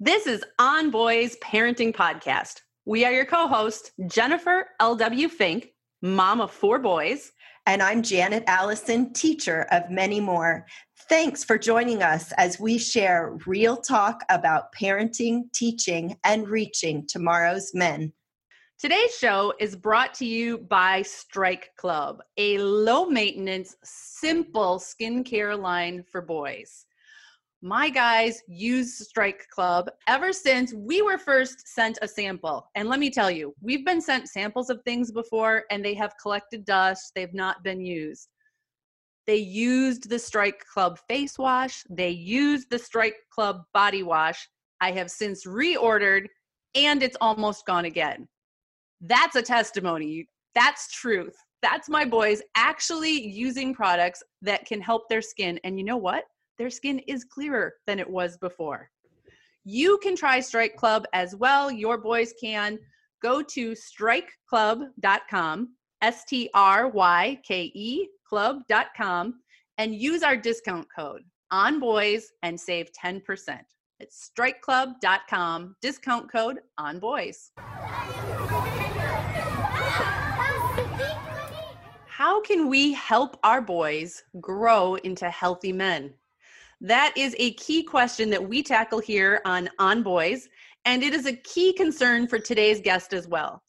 This is On Boys Parenting Podcast. We are your co host, Jennifer L.W. Fink, mom of four boys. And I'm Janet Allison, teacher of many more. Thanks for joining us as we share real talk about parenting, teaching, and reaching tomorrow's men. Today's show is brought to you by Stryke Club, a low maintenance, simple skincare line for boys my guys use Stryke Club ever since we were first sent a sample. And let me tell you, we've been sent samples of things before and they have collected dust, they've not been used. They used the Stryke Club face wash, they used the Stryke Club body wash. I have since reordered and it's almost gone again. That's a testimony. That's truth. That's my boys actually using products that can help their skin. And you know what? Their skin is clearer than it was before. You can try Stryke Club as well. Your boys can. Go to strykeclub.com, S T R Y K E club.com, and use our discount code on boys and save 10%. It's strykeclub.com, discount code on boys. How can we help our boys grow into healthy men? That is a key question that we tackle here on On Boys, and it is a key concern for today's guest as well.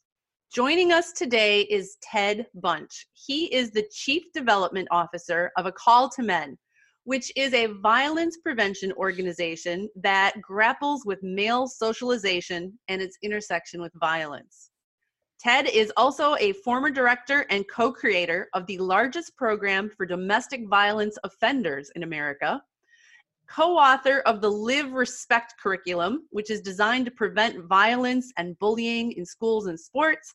Joining us today is Ted Bunch. He is the Chief Development Officer of A Call to Men, which is a violence prevention organization that grapples with male socialization and its intersection with violence. Ted is also a former director and co creator of the largest program for domestic violence offenders in America, co author of the Live Respect curriculum, which is designed to prevent violence and bullying in schools and sports.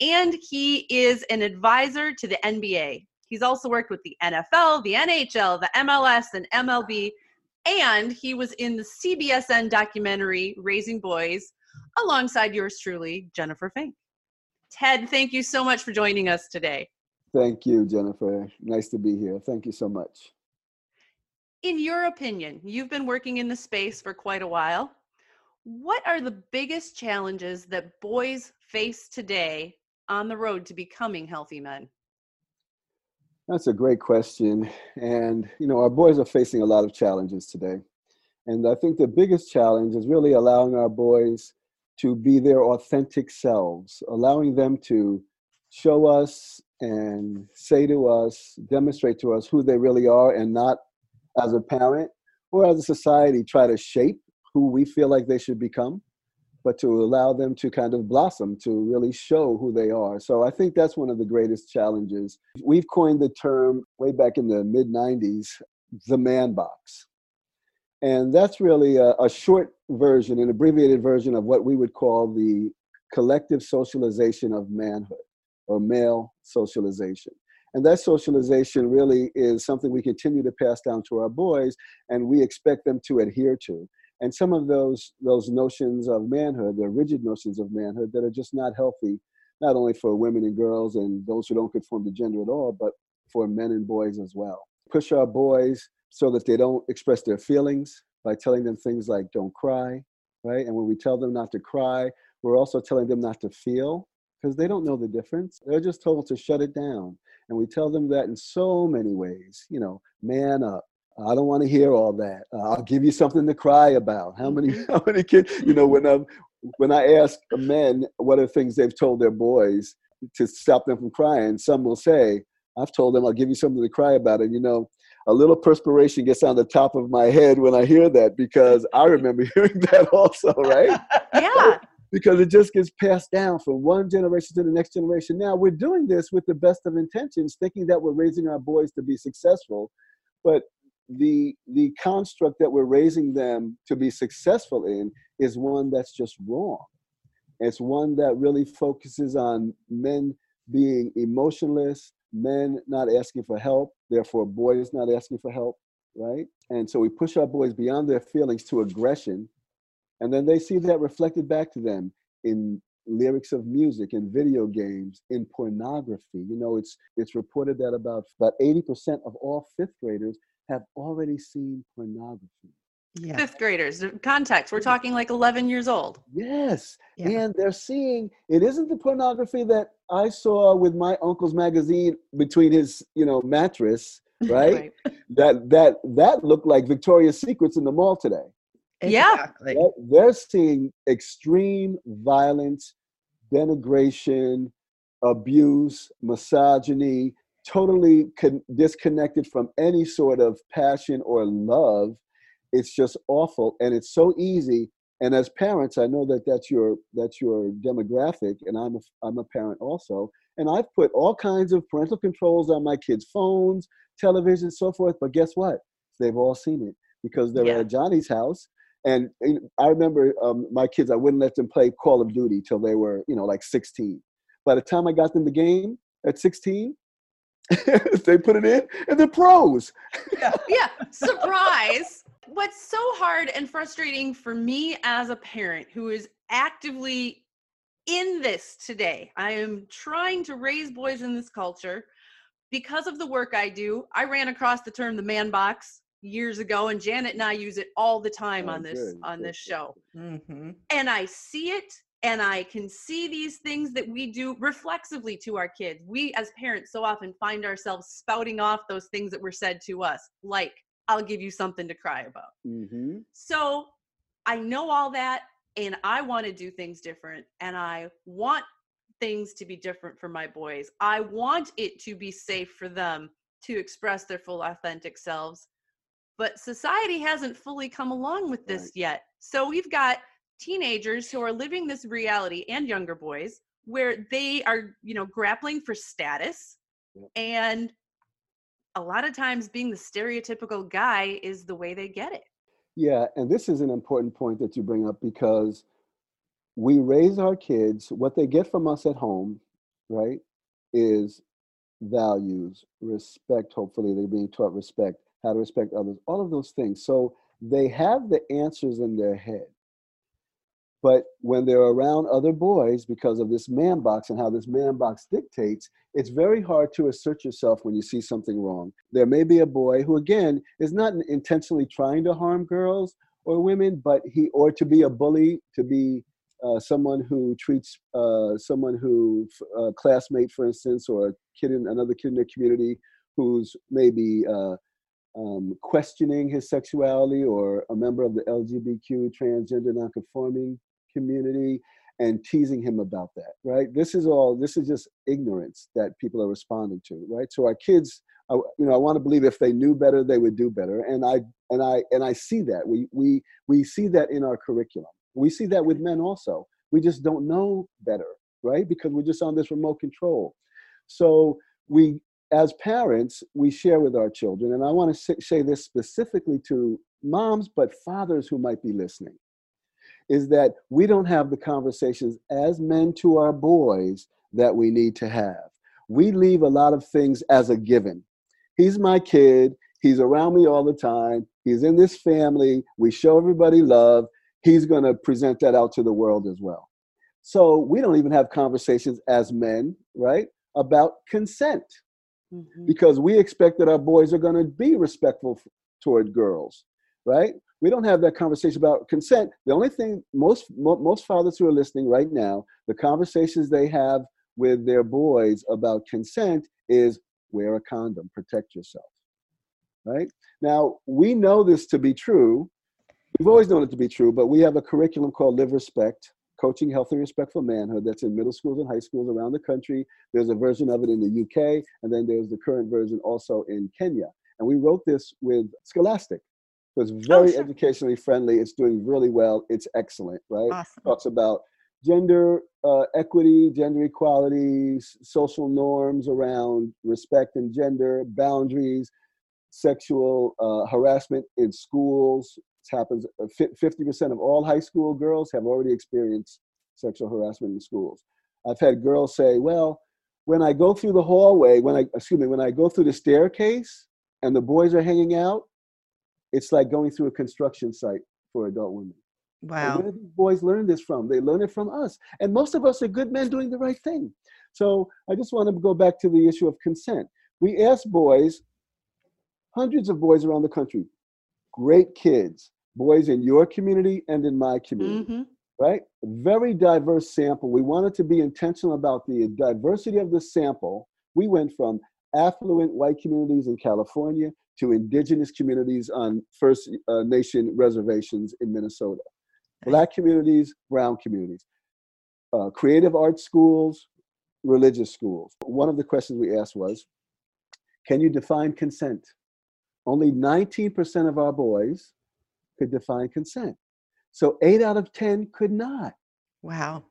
And he is an advisor to the NBA. He's also worked with the NFL, the NHL, the MLS, and MLB. And he was in the CBSN documentary Raising Boys alongside yours truly, Jennifer Fink. Ted, thank you so much for joining us today. Thank you, Jennifer. Nice to be here. Thank you so much in your opinion, you've been working in the space for quite a while. What are the biggest challenges that boys face today on the road to becoming healthy men? That's a great question. And, you know, our boys are facing a lot of challenges today. And I think the biggest challenge is really allowing our boys to be their authentic selves, allowing them to show us and say to us, demonstrate to us who they really are and not as a parent or as a society try to shape who we feel like they should become but to allow them to kind of blossom to really show who they are. So i think that's one of the greatest challenges. We've coined the term way back in the mid 90s the man box. And that's really a, a short version an abbreviated version of what we would call the collective socialization of manhood or male socialization and that socialization really is something we continue to pass down to our boys, and we expect them to adhere to. And some of those those notions of manhood, the rigid notions of manhood, that are just not healthy, not only for women and girls and those who don't conform to gender at all, but for men and boys as well. Push our boys so that they don't express their feelings by telling them things like don't cry, right? And when we tell them not to cry, we're also telling them not to feel because they don't know the difference. They're just told to shut it down. And we tell them that in so many ways, you know, man up. I don't want to hear all that. Uh, I'll give you something to cry about. How many, how many kids, you know, when I'm, when I ask men what are things they've told their boys to stop them from crying, some will say, I've told them I'll give you something to cry about. And you know, a little perspiration gets on the top of my head when I hear that because I remember hearing that also, right? Yeah. Because it just gets passed down from one generation to the next generation. Now, we're doing this with the best of intentions, thinking that we're raising our boys to be successful, but the the construct that we're raising them to be successful in is one that's just wrong. It's one that really focuses on men being emotionless, men not asking for help, therefore boys not asking for help, right? And so we push our boys beyond their feelings to aggression, and then they see that reflected back to them in lyrics of music in video games in pornography you know it's it's reported that about about 80% of all fifth graders have already seen pornography yeah. fifth graders context we're talking like 11 years old yes yeah. and they're seeing it isn't the pornography that i saw with my uncle's magazine between his you know mattress right, right. that that that looked like victoria's secrets in the mall today exactly. yeah they're seeing extreme violence denigration abuse misogyny totally con- disconnected from any sort of passion or love it's just awful and it's so easy and as parents i know that that's your that's your demographic and i'm a, i'm a parent also and i've put all kinds of parental controls on my kids phones television so forth but guess what they've all seen it because they're yeah. at johnny's house and i remember um, my kids i wouldn't let them play call of duty till they were you know like 16 by the time i got them the game at 16 they put it in and they're pros yeah, yeah. surprise what's so hard and frustrating for me as a parent who is actively in this today, I am trying to raise boys in this culture because of the work I do. I ran across the term the man box years ago and Janet and I use it all the time oh, on this good, on good, this show. Mm-hmm. And I see it and I can see these things that we do reflexively to our kids. We as parents so often find ourselves spouting off those things that were said to us, like I'll give you something to cry about. Mm-hmm. So I know all that and I want to do things different and I want things to be different for my boys. I want it to be safe for them to express their full authentic selves. But society hasn't fully come along with this right. yet. So we've got teenagers who are living this reality and younger boys where they are, you know, grappling for status and a lot of times being the stereotypical guy is the way they get it. Yeah, and this is an important point that you bring up because we raise our kids, what they get from us at home, right, is values, respect. Hopefully, they're being taught respect, how to respect others, all of those things. So they have the answers in their head. But when they're around other boys, because of this man box and how this man box dictates, it's very hard to assert yourself when you see something wrong. There may be a boy who, again, is not intentionally trying to harm girls or women, but he, or to be a bully, to be uh, someone who treats uh, someone who, a uh, classmate, for instance, or a kid in another kid in the community who's maybe uh, um, questioning his sexuality or a member of the LGBTQ transgender nonconforming community and teasing him about that right? This is all this is just ignorance that people are responding to right? So our kids I, you know i want to believe if they knew better they would do better. And i and i and i see that. We we we see that in our curriculum. We see that with men also. We just don't know better right? Because we're just on this remote control. So we as parents we share with our children and i want to say this specifically to moms but fathers who might be listening is that we don't have the conversations as men to our boys that we need to have. We leave a lot of things as a given. He's my kid. He's around me all the time. He's in this family. We show everybody love. He's going to present that out to the world as well. So we don't even have conversations as men, right, about consent. Mm-hmm. because we expect that our boys are going to be respectful f- toward girls, right? We don't have that conversation about consent. The only thing most mo- most fathers who are listening right now, the conversations they have with their boys about consent is wear a condom, protect yourself. Right? Now, we know this to be true. We've always known it to be true, but we have a curriculum called Live Respect, Coaching Healthy, Respectful Manhood, that's in middle schools and high schools around the country. There's a version of it in the UK, and then there's the current version also in Kenya. And we wrote this with Scholastic. So it's oh, very oh, sure. educationally friendly. It's doing really well. It's excellent, right? Awesome. Talks about gender uh, equity, gender equality, social norms around respect and gender, boundaries, sexual uh, harassment in schools. Happens. Uh, fifty percent of all high school girls have already experienced sexual harassment in schools. I've had girls say, "Well, when I go through the hallway, when I excuse me, when I go through the staircase, and the boys are hanging out, it's like going through a construction site for adult women." Wow. where do these boys learn this from? They learn it from us. And most of us are good men doing the right thing. So I just want to go back to the issue of consent. We asked boys, hundreds of boys around the country, great kids, boys in your community and in my community, mm-hmm. right? Very diverse sample. We wanted to be intentional about the diversity of the sample. We went from affluent white communities in California to indigenous communities on First uh, Nation reservations in Minnesota black communities, brown communities, uh, creative arts schools, religious schools. One of the questions we asked was, can you define consent? Only 19% of our boys could define consent. So eight out of 10 could not. Wow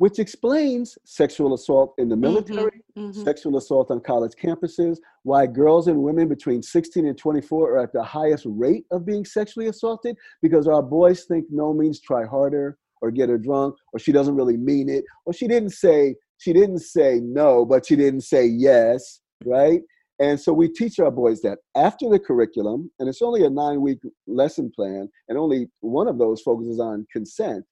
which explains sexual assault in the mm-hmm, military, mm-hmm, mm-hmm. sexual assault on college campuses, why girls and women between 16 and 24 are at the highest rate of being sexually assaulted because our boys think no means try harder or get her drunk or she doesn't really mean it or she didn't say she didn't say no but she didn't say yes right and so we teach our boys that after the curriculum and it's only a nine week lesson plan and only one of those focuses on consent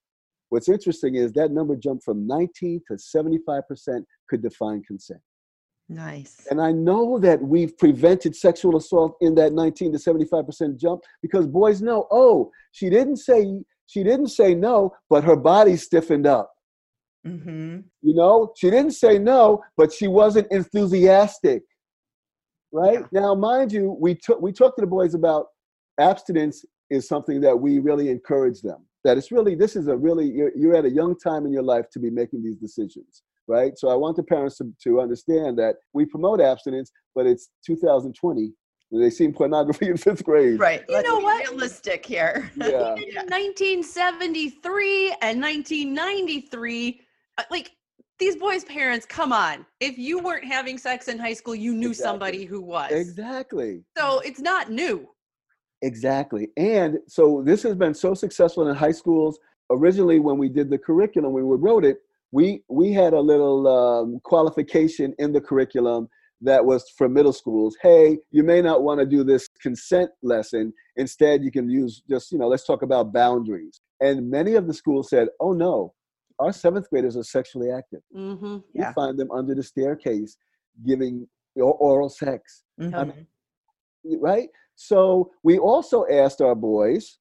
What's interesting is that number jumped from 19 to 75% could define consent. Nice. And I know that we've prevented sexual assault in that 19 to 75% jump because boys know, oh, she didn't say she didn't say no, but her body stiffened up. Mm-hmm. You know, she didn't say no, but she wasn't enthusiastic. Right yeah. now, mind you, we took we talked to the boys about abstinence is something that we really encourage them that it's really this is a really you're, you're at a young time in your life to be making these decisions right so i want the parents to, to understand that we promote abstinence but it's 2020 they seen pornography in fifth grade. Right. You Let's know what? Realistic here. Yeah. Even in 1973 and 1993, uh, like these boys' parents, come on. If you weren't having sex in high school, you knew exactly. somebody who was. Exactly. So it's not new. Exactly. And so this has been so successful in high schools. Originally, when we did the curriculum, when we wrote it, we we had a little um, qualification in the curriculum that was for middle schools. Hey, you may not want to do this consent lesson. Instead, you can use just you know let's talk about boundaries. And many of the schools said, oh no, our seventh graders are sexually active. Mm-hmm. Yeah. We find them under the staircase giving oral sex. Mm-hmm. I mean, right? So we also asked our boys,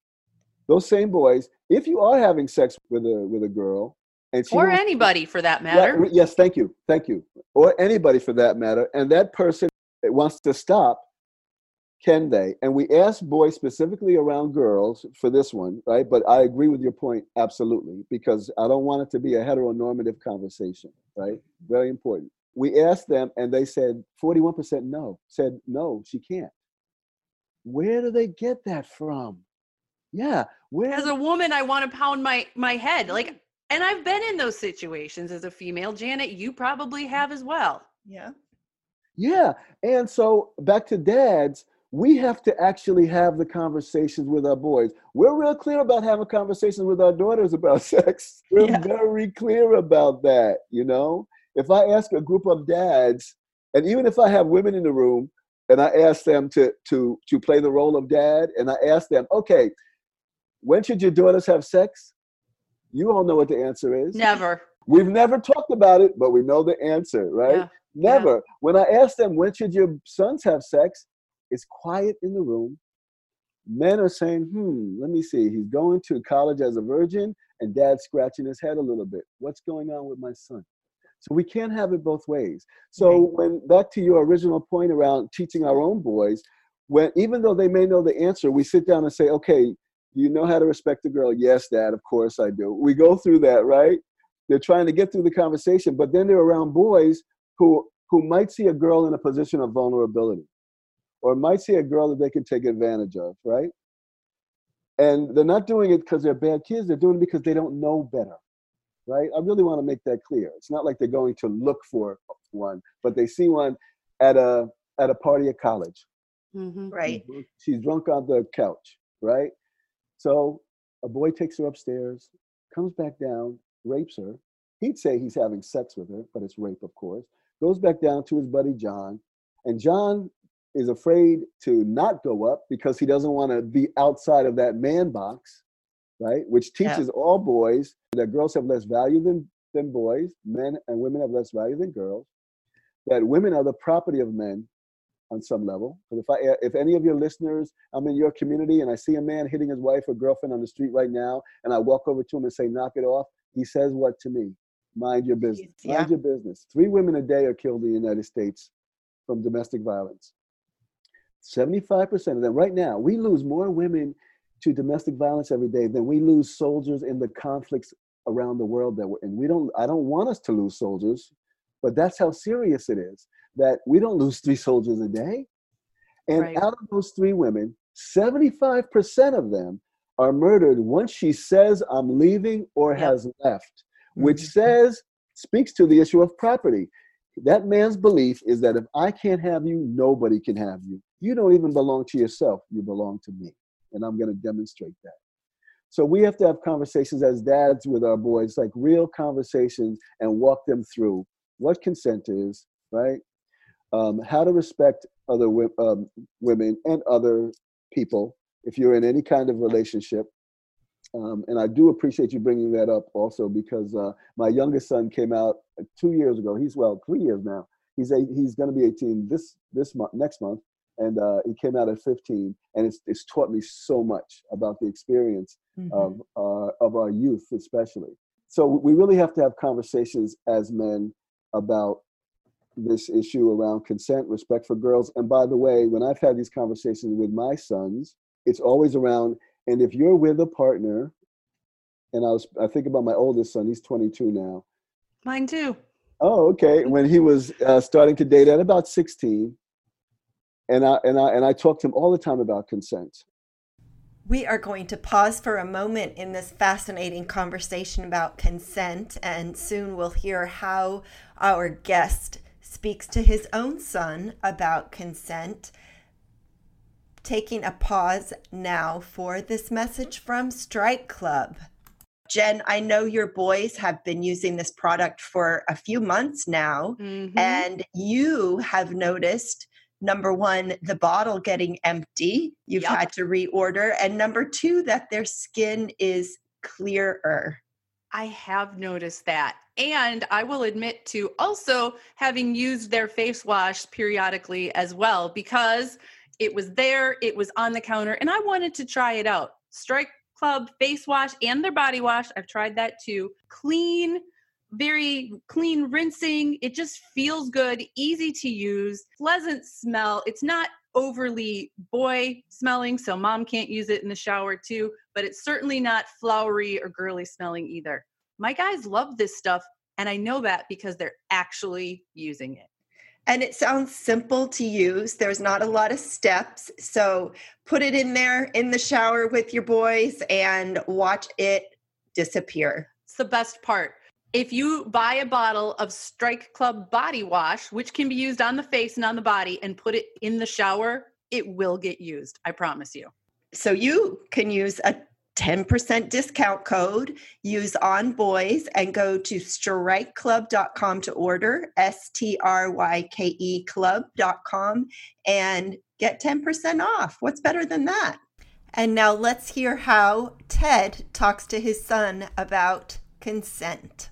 those same boys, if you are having sex with a with a girl, and or anybody for that matter. Yeah, yes, thank you, thank you, or anybody for that matter, and that person wants to stop, can they? And we asked boys specifically around girls for this one, right? But I agree with your point absolutely because I don't want it to be a heteronormative conversation, right? Very important. We asked them, and they said 41% no. Said no, she can't. Where do they get that from? Yeah. Where as a woman, I want to pound my my head. Like and I've been in those situations as a female. Janet, you probably have as well. Yeah. Yeah. And so back to dads, we have to actually have the conversations with our boys. We're real clear about having conversations with our daughters about sex. We're yeah. very clear about that, you know? If I ask a group of dads, and even if I have women in the room, and I ask them to to to play the role of dad, and I ask them, okay, when should your daughters have sex? You all know what the answer is. Never. We've never talked about it, but we know the answer, right? Yeah. Never. Yeah. When I ask them, when should your sons have sex? It's quiet in the room. Men are saying, hmm, let me see. He's going to college as a virgin, and dad's scratching his head a little bit. What's going on with my son? So we can't have it both ways. So right. when back to your original point around teaching our own boys, when even though they may know the answer, we sit down and say, okay, you know how to respect a girl? Yes, dad, of course I do. We go through that, right? They're trying to get through the conversation, but then they're around boys who who might see a girl in a position of vulnerability or might see a girl that they can take advantage of, right? And they're not doing it because they're bad kids, they're doing it because they don't know better right? I really want to make that clear. It's not like they're going to look for one, but they see one at a at a party at college. Mm-hmm. Right. She's drunk on the couch, right? So a boy takes her upstairs, comes back down, rapes her. He'd say he's having sex with her, but it's rape, of course. Goes back down to his buddy John, and John is afraid to not go up because he doesn't want to be outside of that man box right? Which teaches yeah. all boys that girls have less value than, than boys, men and women have less value than girls, that women are the property of men on some level. Because if I if any of your listeners, I'm in your community and I see a man hitting his wife or girlfriend on the street right now, and I walk over to him and say, knock it off, he says what to me? Mind your business. Yeah. Mind your business. Three women a day are killed in the United States from domestic violence. 75% of them right now, we lose more women to domestic violence every day, than we lose soldiers in the conflicts around the world that we're and we don't i don't want us to lose soldiers but that's how serious it is that we don't lose three soldiers a day and right. out of those three women 75% of them are murdered once she says i'm leaving or yep. has left which mm-hmm. says speaks to the issue of property that man's belief is that if i can't have you nobody can have you you don't even belong to yourself you belong to me and I'm going to demonstrate that. So we have to have conversations as dads with our boys, like real conversations, and walk them through what consent is, right? Um, how to respect other um, women and other people if you're in any kind of relationship. Um, and I do appreciate you bringing that up also because uh, my youngest son came out two years ago. He's well, three years now. He's a, he's going to be 18 this this month, next month, and uh, he came out at 15 and it's, it's taught me so much about the experience mm-hmm. of, uh, of our youth especially. So we really have to have conversations as men about this issue around consent respect for girls and by the way when i've had these conversations with my sons it's always around and if you're with a partner and i was i think about my oldest son he's 22 now. Mine too. Oh okay when he was uh, starting to date at about 16 and I and I and I talk to him all the time about consent. We are going to pause for a moment in this fascinating conversation about consent, and soon we'll hear how our guest speaks to his own son about consent. Taking a pause now for this message from Stryke Club. Jen, I know your boys have been using this product for a few months now, mm-hmm. and you have noticed number one, the bottle getting empty, you've yep. had to reorder, and number two, that their skin is clearer. I have noticed that. And I will admit to also having used their face wash periodically as well because it was there, it was on the counter, and I wanted to try it out. Stryke Club face wash and their body wash, I've tried that too. Clean, very clean rinsing. It just feels good, easy to use, pleasant smell. It's not overly boy smelling, so mom can't use it in the shower too, but it's certainly not flowery or girly smelling either. My guys love this stuff, and I know that because they're actually using it. And it sounds simple to use. There's not a lot of steps. So put it in there in the shower with your boys and watch it disappear. It's the best part if you buy a bottle of Stryke Club body wash, which can be used on the face and on the body, and put it in the shower, it will get used. I promise you. So you can use a 10% discount code, use on boys, and go to strykeclub.com to order, S T R Y K E club.com, and get 10% off. What's better than that? And now let's hear how Ted talks to his son about consent.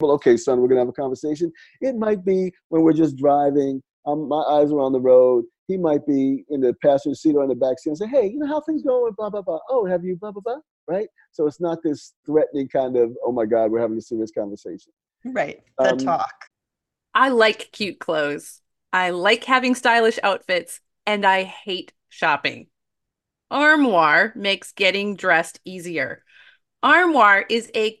Well, okay, son, we're gonna have a conversation. It might be when we're just driving. Um, my eyes are on the road. He might be in the passenger seat or in the back seat and say, "Hey, you know how things going?" Blah blah blah. Oh, have you blah blah blah? Right. So it's not this threatening kind of, "Oh my God, we're having a serious conversation." Right. The um, talk. I like cute clothes. I like having stylish outfits, and I hate shopping. Armoire makes getting dressed easier. Armoire is a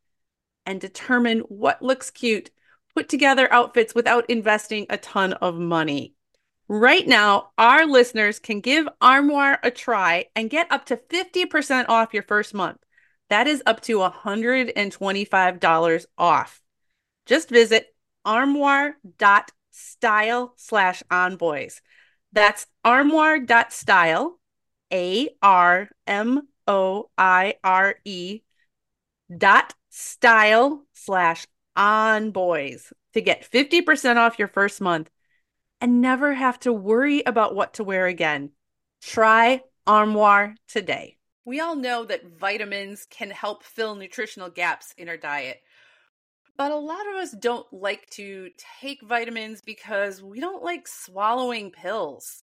and determine what looks cute, put together outfits without investing a ton of money. Right now, our listeners can give Armoire a try and get up to 50% off your first month. That is up to $125 off. Just visit armoire.style slash on boys. That's armoire.style, A R M O I R E dot style slash on boys to get 50% off your first month and never have to worry about what to wear again. Try Armoire today. We all know that vitamins can help fill nutritional gaps in our diet. But a lot of us don't like to take vitamins because we don't like swallowing pills.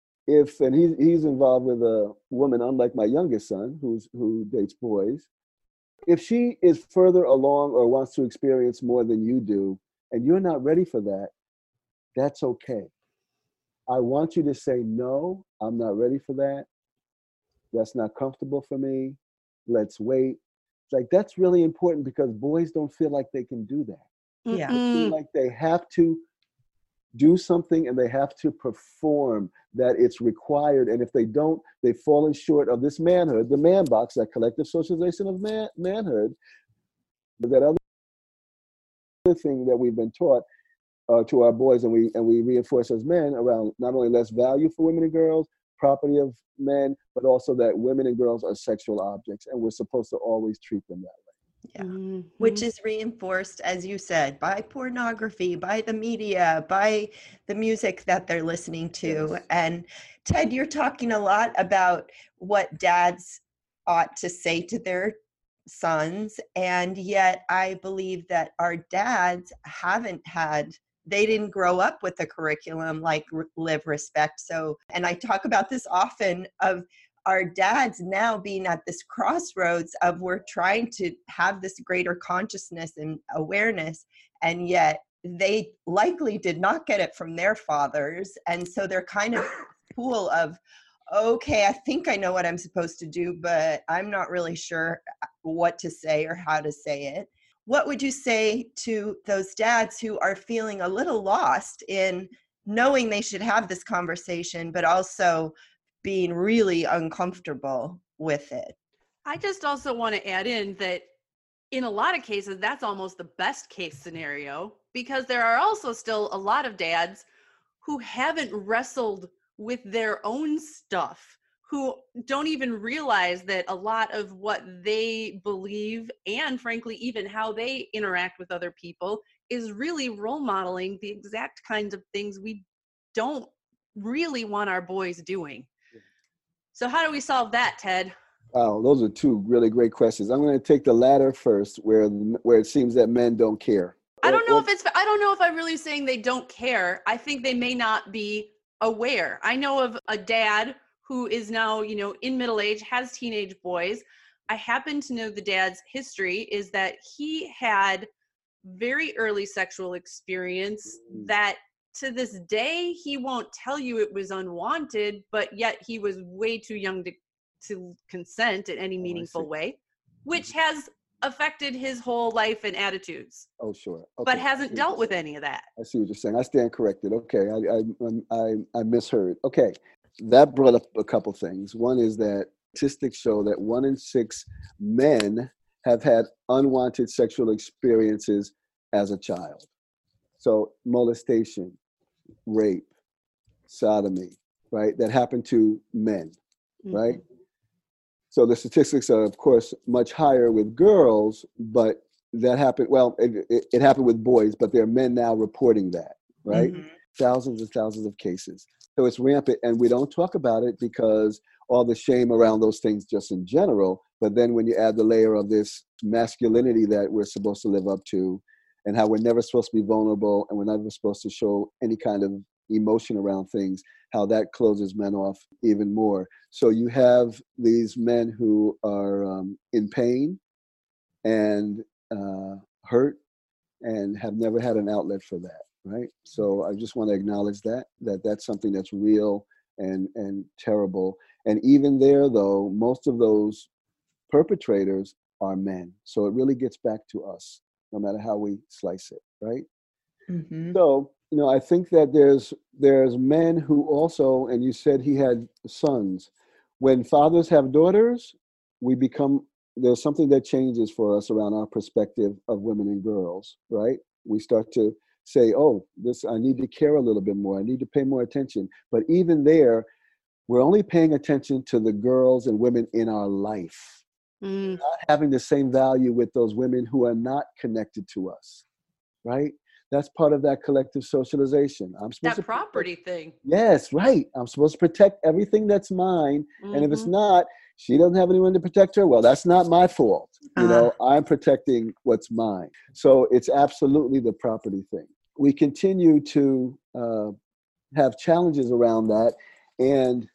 if and he's he's involved with a woman unlike my youngest son, who's who dates boys. If she is further along or wants to experience more than you do, and you're not ready for that, that's okay. I want you to say, no, I'm not ready for that. That's not comfortable for me. Let's wait. It's like that's really important because boys don't feel like they can do that. Yeah. They feel like they have to do something and they have to perform that it's required. And if they don't, they've fallen short of this manhood, the man box, that collective socialization of man, manhood. But that other thing that we've been taught uh, to our boys, and we and we reinforce as men around not only less value for women and girls, property of men, but also that women and girls are sexual objects, and we're supposed to always treat them that way. Yeah. Mm-hmm. Which is reinforced, as you said, by pornography, by the media, by the music that they're listening to. Yes. And Ted, you're talking a lot about what dads ought to say to their sons. And yet, I believe that our dads haven't had they didn't grow up with a curriculum like live respect so and i talk about this often of our dads now being at this crossroads of we're trying to have this greater consciousness and awareness and yet they likely did not get it from their fathers and so they're kind of pool of okay i think i know what i'm supposed to do but i'm not really sure uh, what to say or how to say it. What would you say to those dads who are feeling a little lost in knowing they should have this conversation, but also being really uncomfortable with it. I just also want to add in that in a lot of cases, that's almost the best case scenario because there are also still a lot of dads who haven't wrestled with their own stuff, who don't even realize that a lot of what they believe and, frankly, even how they interact with other people is really role modeling the exact kinds of things we don't really want our boys doing. So, how do we solve that, Ted? Wow, those are two really great questions. I'm going to take the latter first, where where it seems that men don't care. I don't know if it's. I don't know if I'm really saying they don't care. I think they may not be aware. I know of a dad who is now, you know, in middle age, has teenage boys. I happen to know the dad's history is that he had very early sexual experience mm. that to this day he won't tell you it was unwanted but yet he was way too young to to consent in any oh, meaningful way which mm-hmm. has affected his whole life and attitudes oh sure. okay. but hasn't dealt with any of that. I see what you're saying. I stand corrected. Okay i i i, I misheard. Okay that brought up a couple things. One is that statistics show that one in six men have had unwanted sexual experiences as a child. So molestation rape, sodomy, right? That happen to men, mm-hmm. right? So the statistics are, of course, much higher with girls, but that happened. Well, it, it, it happened with boys, but there are men now reporting that, right? Mm-hmm. Thousands and thousands of cases. So it's rampant, and we don't talk about it because all the shame around those things just in general. But then when you add the layer of this masculinity that we're supposed to live up to, and how we're never supposed to be vulnerable and we're never supposed to show any kind of emotion around things, how that closes men off even more. So you have these men who are um, in pain and uh, hurt and have never had an outlet for that, right? So I just want to acknowledge that that that's something that's real and and terrible. And even there, though, most of those perpetrators are men. So it really gets back to us no matter how we slice it, right? Mm-hmm. So, you know, I think that there's there's men who also, and you said he had sons. When fathers have daughters, we become there's something that changes for us around our perspective of women and girls, right? We start to say, "Oh, this I need to care a little bit more. I need to pay more attention." But even there, we're only paying attention to the girls and women in our life mm. not having the same value with those women who are not connected to us, right? That's part of that collective socialization. I'm supposed that to property protect, thing. Yes, right. I'm supposed to protect everything that's mine, mm-hmm. and if it's mm-hmm. not, she doesn't have anyone to protect her. Well, that's not my fault. You uh know, uh-huh. I'm protecting what's mine. So it's absolutely the property thing. We continue to uh, have challenges around that, and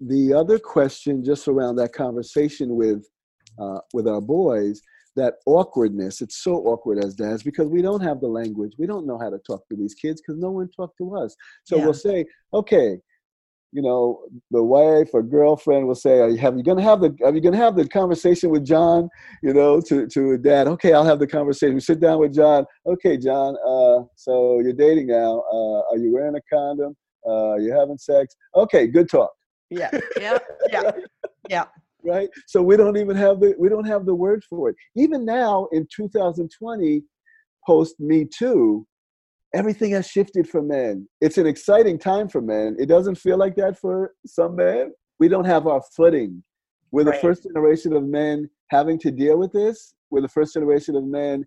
the other question just around that conversation with uh, with our boys that awkwardness it's so awkward as dads because we don't have the language we don't know how to talk to these kids because no one talked to us. So yeah. we'll say okay you know the wife or girlfriend will say are you, have you gonna have the are you gonna have the conversation with john? You know to to dad okay i'll have the conversation. We sit down with john. Okay john uh so you're dating now. Uh are you wearing a condom? Uh you having sex? Okay good talk. Yeah. Yeah yeah. Yeah right? So we don't even have the we don't have the word for it. Even now in 2020 post me too everything has shifted for men. It's an exciting time for men. It doesn't feel like that for some men. We don't have our footing. We're the right. first generation of men having to deal with this. We're the first generation of men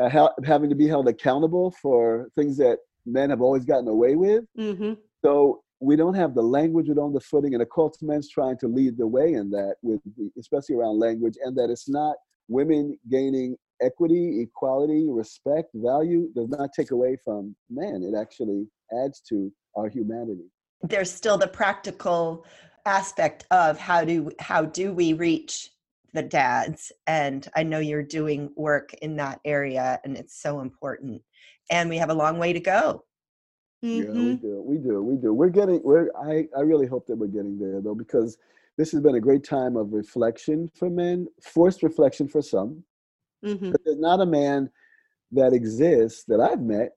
uh, ha- having to be held accountable for things that men have always gotten away with. Mm-hmm. so we don't have the language, we don't have the footing, and the Call to Men's trying to lead the way in that, with the, especially around language, and that it's not women gaining equity, equality, respect, value does not take away from men. It actually adds to our humanity. There's still the practical aspect of how do how do we reach the dads and i know you're doing work in that area and it's so important and we have a long way to go Mm-hmm. Yeah, we do. We do. We do. We're getting. We're. I. I really hope that we're getting there though, because this has been a great time of reflection for men, forced reflection for some. Mm-hmm. But there's not a man that exists that I've met,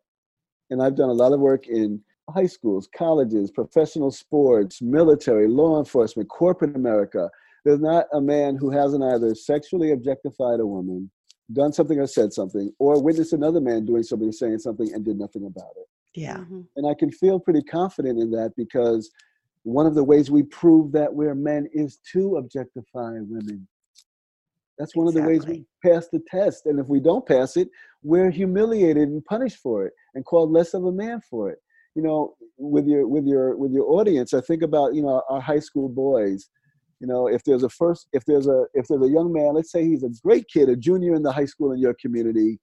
and I've done a lot of work in high schools, colleges, professional sports, military, law enforcement, corporate America, there's not a man who hasn't either sexually objectified a woman, done something or said something, or witnessed another man doing something or saying something and did nothing about it. Yeah. Mhm. And I can feel pretty confident in that because one of the ways we prove that we're men is to objectify women. That's one of the ways we pass the test. And if we don't pass it, we're humiliated and punished for it and called less of a man for it. You know, with your with your with your audience, I think about, you know, our high school boys. You know, if there's a first if there's a if there's a young man, let's say he's a great kid, a junior in the high school in your community,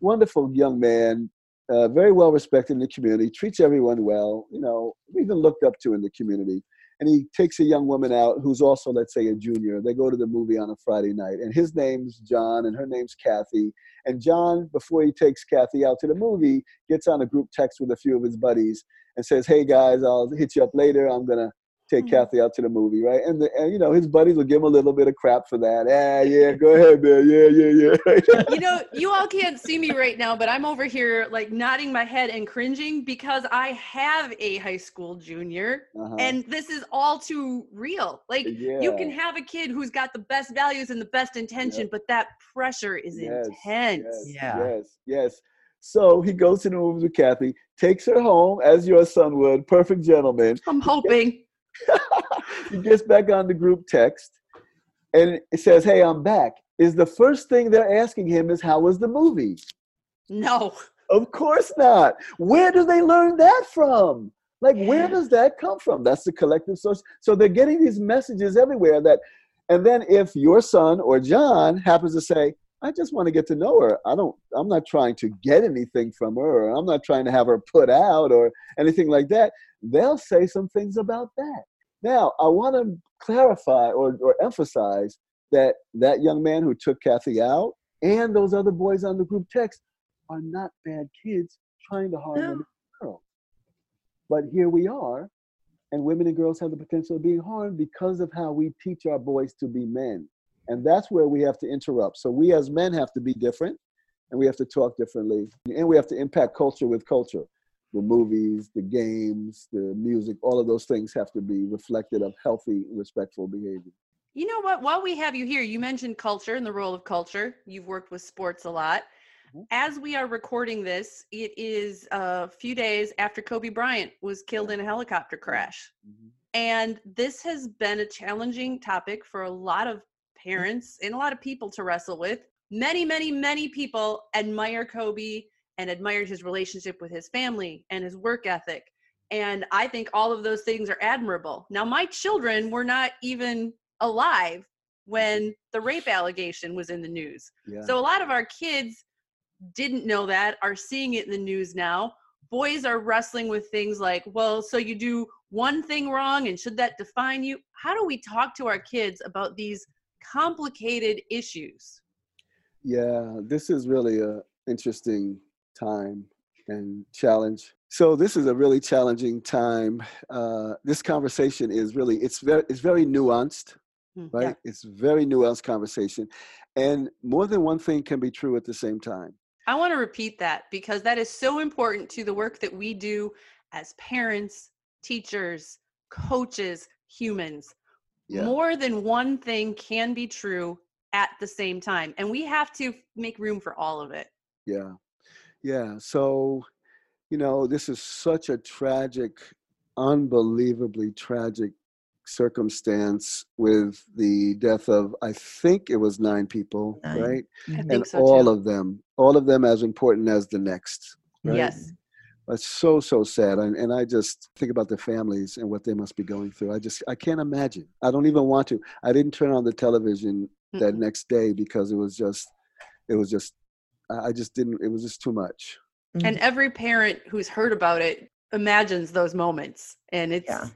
wonderful young man, uh, very well respected in the community, treats everyone well, you know, even looked up to in the community. And he takes a young woman out who's also, let's say, a junior. They go to the movie on a Friday night, and his name's John, and her name's Kathy. And John, before he takes Kathy out to the movie, gets on a group text with a few of his buddies and says, "Hey guys, I'll hit you up later. I'm gonna take Mhm. Kathy out to the movie, right?" And, the, and you know his buddies will give him a little bit of crap for that. Ah, yeah, go ahead, man. Yeah, yeah, yeah. you know, you all can't see me right now, but I'm over here like nodding my head and cringing because I have a high school junior Uh-huh. and this is all too real. Like yeah. you can have a kid who's got the best values and the best intention, but that pressure is Yes, intense. Yes, Yeah. Yes, yes. So he goes to the movies with Kathy, takes her home as your son would, perfect gentleman. I'm hoping. he gets back on the group text and it says, Hey, I'm back. Is the first thing they're asking him is how was the movie? No. Of course not. Where do they learn that from? Like, where does that come from? That's the collective source. So they're getting these messages everywhere that, and then if your son or John happens to say, I just want to get to know her. I don't, I'm not trying to get anything from her. Or I'm not trying to have her put out or anything like that. They'll say some things about that. Now, I want to clarify or, or emphasize that that young man who took Kathy out and those other boys on the group text are not bad kids trying to harm No. women and girls. But here we are, and women and girls have the potential of being harmed because of how we teach our boys to be men. And that's where we have to interrupt. So we as men have to be different, and we have to talk differently, and we have to impact culture with culture. The movies, the games, the music, all of those things have to be reflected of healthy, respectful behavior. You know what? While we have you here, you mentioned culture and the role of culture. You've worked with sports a lot. Mhm. As we are recording this, it is a few days after Kobe Bryant was killed in a helicopter crash. And this has been a challenging topic for a lot of Mm-hmm. parents and a lot of people to wrestle with. Many, many, many people admire Kobe and admired his relationship with his family and his work ethic. And I think all of those things are admirable. Now, my children were not even alive mm-hmm. when the rape allegation was in the news. Yeah. So a lot of our kids didn't know that, are seeing it in the news now. Boys are wrestling with things like, well, so you do one thing wrong and should that define you? How do we talk to our kids about these complicated issues? Yeah, this is really a interesting time and challenge. So this is a really challenging time. Uh, this conversation is really it's very it's very nuanced, Hmm, right? It's very nuanced conversation, and more than one thing can be true at the same time. I want to repeat that because that is so important to the work that we do as parents, teachers, coaches, humans. Yeah. More than one thing can be true at the same time. And we have to make room for all of it. Yeah, yeah. So, you know, this is such a tragic, unbelievably tragic circumstance with the death of I think it was nine people, Nine. right? I Mhm. think and so all too. of them, all of them as important as the next. Right? Yes. It's so so sad, and, and I just think about the families and what they must be going through. I just I can't imagine. I don't even want to. I didn't turn on the television that Mm-mm. next day because it was just, it was just, I I just didn't. It was just too much. And every parent who's heard about it imagines those moments. And it's, Yeah.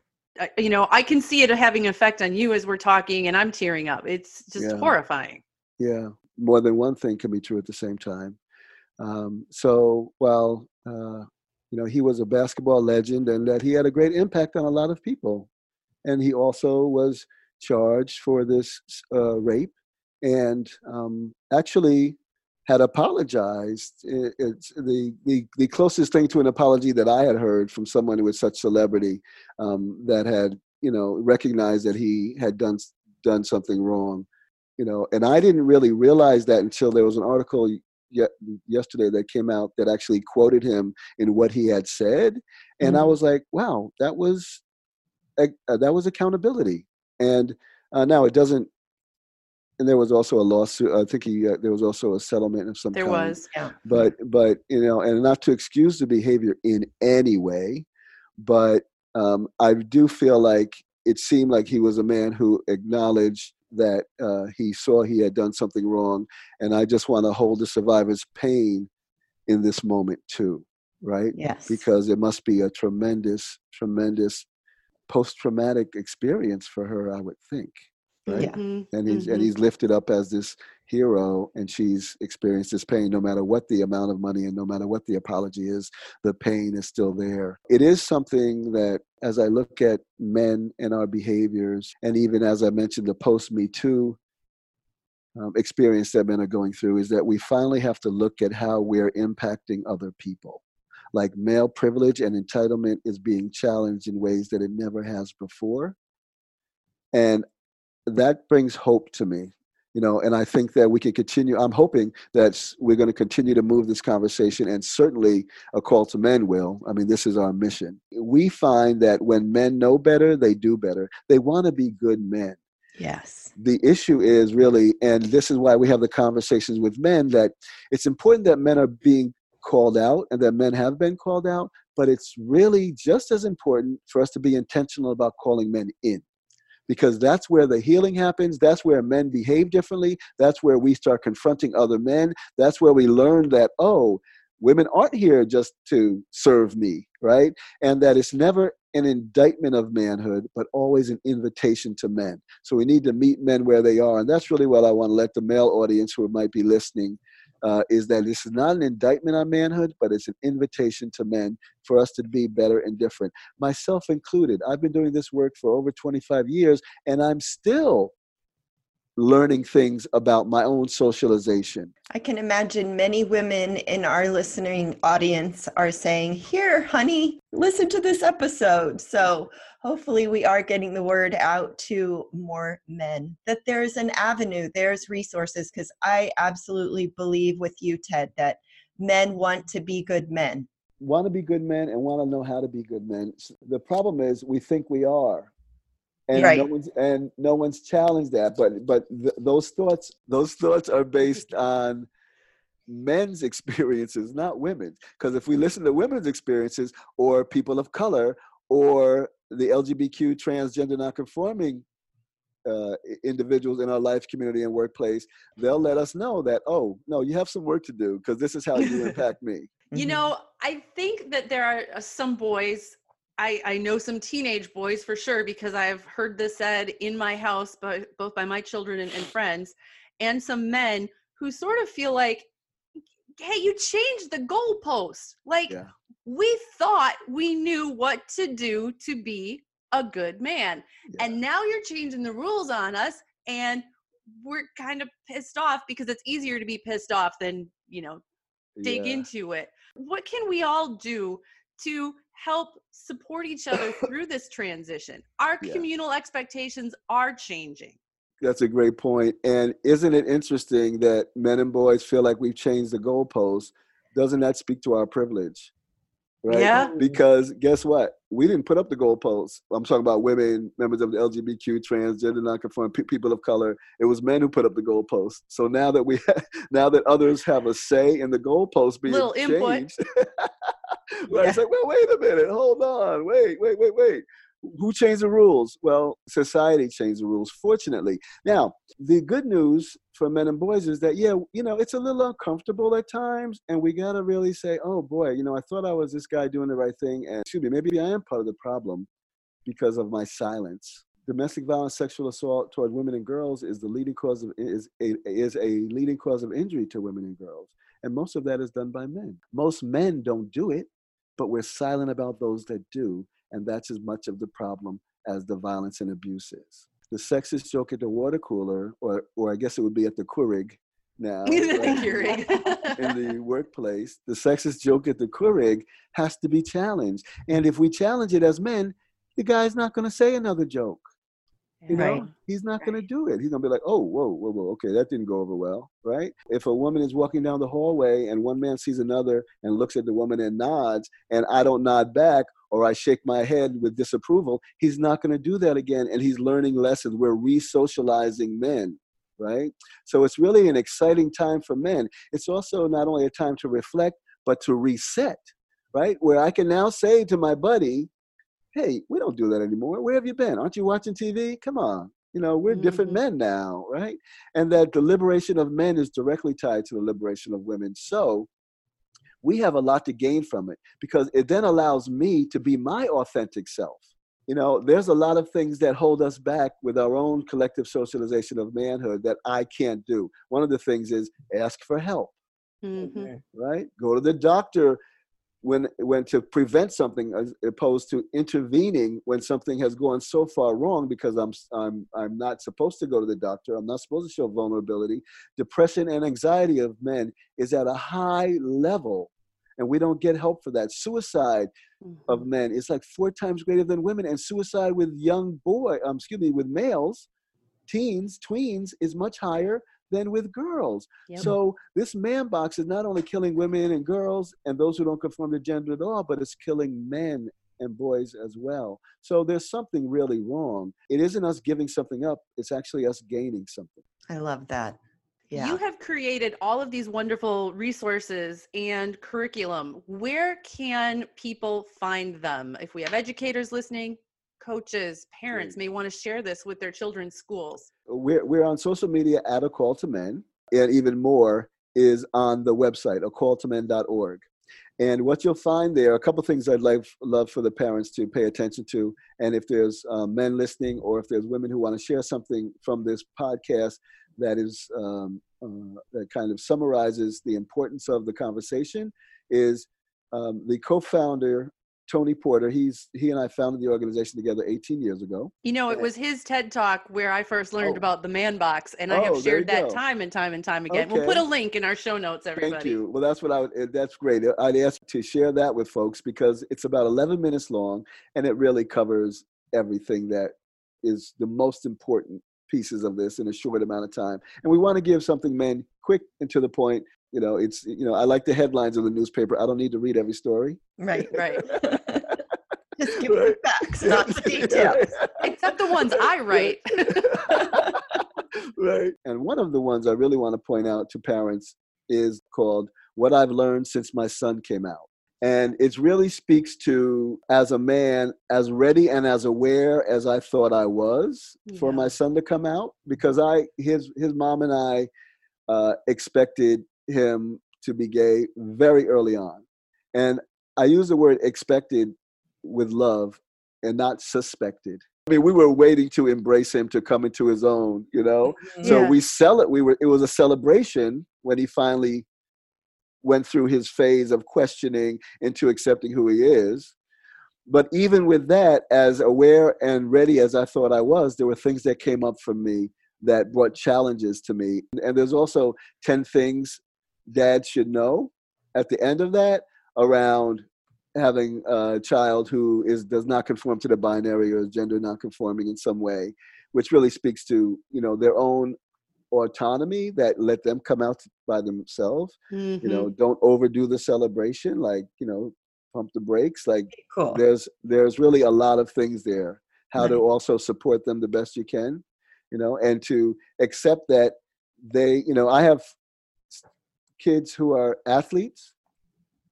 You know, I can see it having an effect on you as we're talking and I'm tearing up. It's just Yeah. horrifying. Yeah, more than one thing can be true at the same time. Um, so, well, uh, you know, he was a basketball legend, and that he had a great impact on a lot of people. And he also was charged for this uh, rape, and um, actually, had apologized. It's the, the the closest thing to an apology that I had heard from someone who was such celebrity um, that had you know recognized that he had done done something wrong. You know, and I didn't really realize that until there was an article yesterday that came out that actually quoted him in what he had said, and mm-hmm. I was like, wow, that was uh, that was accountability. And uh, now it doesn't and there was also a lawsuit. I think he uh, there was also a settlement of some there kind. There was, yeah. But but you know, and not to excuse the behavior in any way, but um, I do feel like it seemed like he was a man who acknowledged that uh, he saw he had done something wrong, and I just want to hold the survivor's pain in this moment too, right? Yes. Because it must be a tremendous, tremendous post-traumatic experience for her, I would think right? Yeah. Mm-hmm. And he's mm-hmm. and he's lifted up as this hero, and she's experienced this pain. No matter what the amount of money and no matter what the apology is, the pain is still there. It is something that, as I look at men and our behaviors, and even as I mentioned, the post Me Too um, experience that men are going through, is that we finally have to look at how we're impacting other people like male privilege and entitlement is being challenged in ways that it never has before. And that brings hope to me you know and i think that we can continue i'm hoping that we're going to continue to move this conversation and certainly a call to men will. I mean this is our mission. We find that when men know better they do better. They want to be good men. Yes. The issue is really and this is why we have the conversations with men that it's important that men are being called out and that men have been called out but it's really just as important for us to be intentional about calling men in because that's where the healing happens. That's where men behave differently. That's where we start confronting other men. That's where we learn that, oh, women aren't here just to serve me, right? And that it's never an indictment of manhood, but always an invitation to men. So we need to meet men where they are. And that's really what I want to let the male audience who might be listening uh, is that this is not an indictment on manhood, but it's an invitation to men for us to be better and different, myself included. I've been doing this work for over 25 years, and I'm still learning things about my own socialization. I can imagine many women in our listening audience are saying, Here, honey, listen to this episode. So hopefully, we are getting the word out to more men that there's an avenue, there's resources, because I absolutely believe with you, Ted, that men want to be good men. Want to be good men and want to know how to be good men. The problem is, we think we are and right. no one's and no one's challenged that but but th- those thoughts those thoughts are based on men's experiences not women's because if we listen to women's experiences or people of color or the lgbtq transgender nonconforming uh, individuals in our life community and workplace they'll let us know that oh no you have some work to do because this is how you impact me you know i think that there are uh, some boys I, I know some teenage boys for sure because I've heard this said in my house, but both by my children and, and friends, and some men who sort of feel like, hey, you changed the goalpost. Like yeah. we thought we knew what to do to be a good man. Yeah. And now you're changing the rules on us and we're kind of pissed off because it's easier to be pissed off than, you know, dig yeah. into it. What can we all do to help support each other through this transition. Our yeah. communal expectations are changing. That's a great point. And isn't it interesting that men and boys feel like we've changed the goalposts? Doesn't that speak to our privilege? Right? Yeah. Mm. Because guess what? We didn't put up the goalposts. I'm talking about women, members of the LGBTQ, transgender, nonconforming, people of color. It was men who put up the goalposts. So now that we, now that others have a say in the goalposts being Little changed, right? Yeah. It's like, well, wait a minute, hold on, wait, wait, wait, wait. Who changed the rules? Well, society changed the rules, fortunately. Now, the good news for men and boys is that, yeah, you know, it's a little uncomfortable at times, and we got to really say, oh boy, you know, I thought I was this guy doing the right thing, and excuse me, maybe I am part of the problem because of my silence. Domestic violence, sexual assault toward women and girls is the leading cause of is a, is a leading cause of injury to women and girls, and most of that is done by men. Most men don't do it but we're silent about those that do, and that's as much of the problem as the violence and abuse is. The sexist joke at the water cooler, or, or I guess it would be at the Keurig, now In the right? In the workplace, the sexist joke at the Keurig has to be challenged. And if we challenge it as men, the guy's not going to say another joke. You know, Right. he's not going to do it. He's going to be like, oh, whoa, whoa, whoa, okay, that didn't go over well, right? If a woman is walking down the hallway and one man sees another and looks at the woman and nods, and I don't nod back or I shake my head with disapproval, he's not going to do that again. And he's learning lessons. We're re socializing men, right? So it's really an exciting time for men. It's also not only a time to reflect, but to reset, right? Where I can now say to my buddy, hey, we don't do that anymore. Where have you been? Aren't you watching TV? Come on. You know, we're different Mhm. men now, right? And that the liberation of men is directly tied to the liberation of women. So we have a lot to gain from it because it then allows me to be my authentic self. You know, there's a lot of things that hold us back with our own collective socialization of manhood that I can't do. One of the things is ask for help Mhm. right? Go to the doctor when when to prevent something as opposed to intervening when something has gone so far wrong because I'm I'm I'm not supposed to go to the doctor. I'm not supposed to show vulnerability. Depression and anxiety of men is at a high level and we don't get help for that. Suicide of Mhm. men is like four times greater than women and suicide with young boy um, excuse me with males teens tweens is much higher than with girls Yep. so this man box is not only killing women and girls and those who don't conform to gender at all but it's killing men and boys as well so there's something really wrong it isn't us giving something up it's actually us gaining something I love that. Yeah. You have created all of these wonderful resources and curriculum. Where can people find them? If we have educators listening, coaches, parents may want to share this with their children's schools. we're, we're on social media at a call to men and even more is on the website a call to men.org and what you'll find there a couple things i'd like love for the parents to pay attention to and if there's uh, men listening or if there's women who want to share something from this podcast that is um, uh, that kind of summarizes the importance of the conversation is um, the co-founder tony porter he's he and i founded the organization together 18 years ago You know, it was his TED talk where I first learned Oh. about the man box, and I Oh, have shared that go. time and time and time again. We'll put a link in our show notes, everybody. Thank you. Well, that's what I would, eh, that's great. I'd ask to share that with folks because it's about 11 minutes long and it really covers everything that is the most important pieces of this in a short amount of time. And we want to give something, man, quick and to the point. You know, it's, you know, I like the headlines of the newspaper. I don't need to read every story. right. Right. Just give me the facts, not the details. Except the ones I write. right. And one of the ones I really want to point out to parents is called What I've Learned Since My Son Came Out. And it really speaks to, as a man, as ready and as aware as I thought I was for my son to come out, because I, his, his mom and I uh, expected him to be gay very early on. And I use the word expected with love and not suspected. I mean, we were waiting to embrace him to come into his own, you know. Mm-hmm. So we sell it. We were. It was a celebration when he finally went through his phase of questioning into accepting who he is. But even with that, as aware and ready as I thought I was, there were things that came up for me that brought challenges to me. And there's also 10 things dad should know at the end of that around having a child who is does not conform to the binary or is gender non-conforming in some way, which really speaks to you know their own autonomy that let them come out by themselves. You know, Mm-hmm. don't overdo the celebration. Like you know, pump the brakes. Like Cool. there's there's really a lot of things there. How to also support them the best you can, you know, and to accept that they, you know, I have kids who are athletes.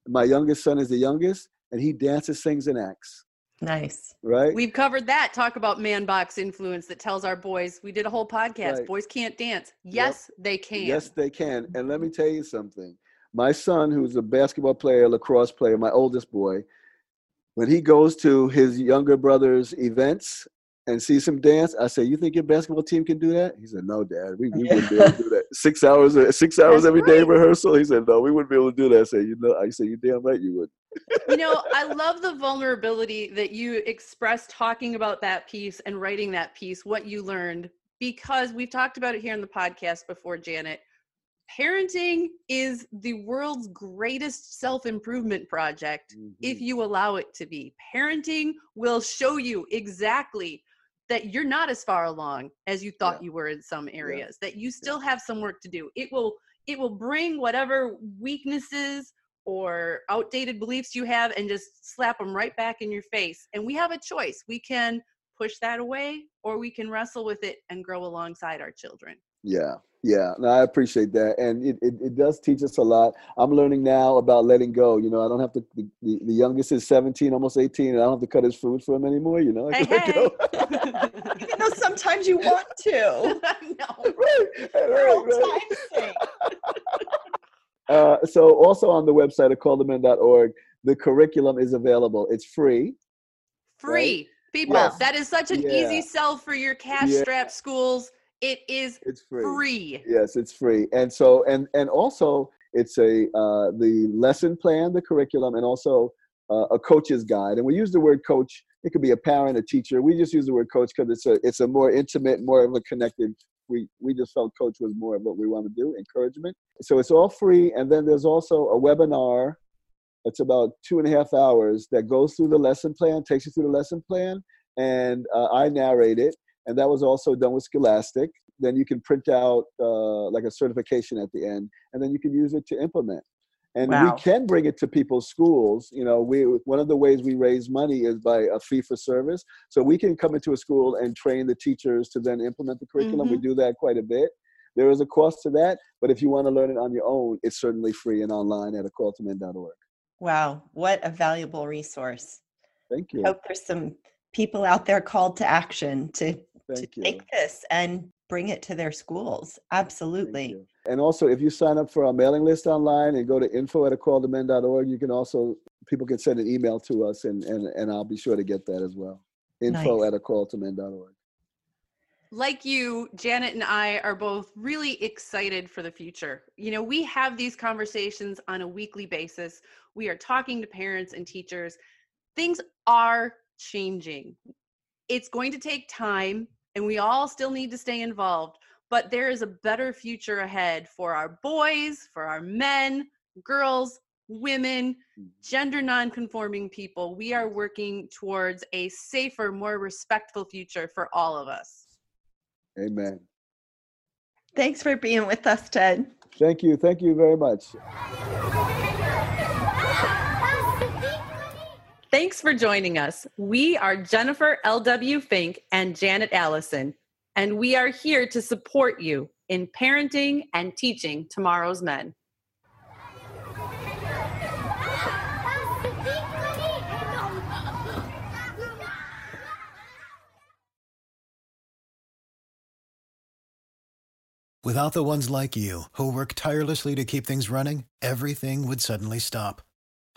My youngest son is the youngest, and he dances, sings, and acts. Nice. Right? We've covered that. Talk about man box influence that tells our boys. We did a whole podcast. Right. Boys can't dance. Yes, they can. Yes, they can. And let me tell you something. My son, who's a basketball player, lacrosse player, my oldest boy, when he goes to his younger brother's events and see some dance, I said, "You think your basketball team can do that?" He said, "No, Dad, we, we wouldn't be able to do that. Six hours, six hours That's every day right. rehearsal." He said, "No, we wouldn't be able to do that." I said, "You know," I said, "You damn right you would." you know, I love the vulnerability that you expressed talking about that piece and writing that piece, what you learned, because we've talked about it here in the podcast before, Janet. parenting is the world's greatest self improvement project mm-hmm. if you allow it to be. Parenting will show you exactly that you're not as far along as you thought yeah. you were in some areas yeah. that you still have some work to do. It will it will bring whatever weaknesses or outdated beliefs you have and just slap them right back in your face. And we have a choice. We can push that away or we can wrestle with it and grow alongside our children. Yeah yeah, no, I appreciate that, and it, it, it, does teach us a lot. I'm learning now about letting go. You know, I don't have to. The, the, the youngest is 17, almost 18, and I don't have to cut his food for him anymore. You know, hey, hey. even though sometimes you want to. no, right, right, right. uh, so, also on the website of calltomen.org, the curriculum is available. It's free. Free. Right? People, yes. that is such an yeah. easy sell for your cash strapped schools it is it's free. free. Yes, it's free. And so and and also it's a uh, the lesson plan, the curriculum, and also uh, a coach's guide. And we use the word coach. It could be a parent, a teacher. We just use the word coach because it's a it's a more intimate, more of a connected. We we just felt coach was more of what we want to do, encouragement. So it's all free. And then there's also a webinar. It's about two and a half hours that goes through the lesson plan, takes you through the lesson plan, and uh, I narrate it and that was also done with Scholastic. Then you can print out uh, like a certification at the end, and then you can use it to implement. And wow. we can bring it to people's schools. You know, we one of the ways we raise money is by a fee for service. So we can come into a school and train the teachers to then implement the curriculum. Mm-hmm. We do that quite a bit. There is a cost to that, but if you want to learn it on your own, it's certainly free and online at acalltomen.org. Wow, what a valuable resource. Thank you. I hope there's some people out there called to action to Thank to you. take this and bring it to their schools. Absolutely. And also, if you sign up for our mailing list online and go to info at acalltomen.org, you can also, people can send an email to us and, and, and I'll be sure to get that as well. Info nice. at acalltomen.org. Like you, Janet and I are both really excited for the future. You know, we have these conversations on a weekly basis. We are talking to parents and teachers. Things are changing. It's going to take time and we all still need to stay involved. But there is a better future ahead for our boys, for our men, girls, women, mm-hmm. gender nonconforming people. We are working towards a safer, more respectful future for all of us. Amen. Thanks for being with us, Ted. Thank you. Thank you very much. Thanks for joining us. We are Jennifer L.W. Fink and Janet Allison, and we are here to support you in parenting and teaching tomorrow's men. Without the ones like you, who work tirelessly to keep things running, everything would suddenly stop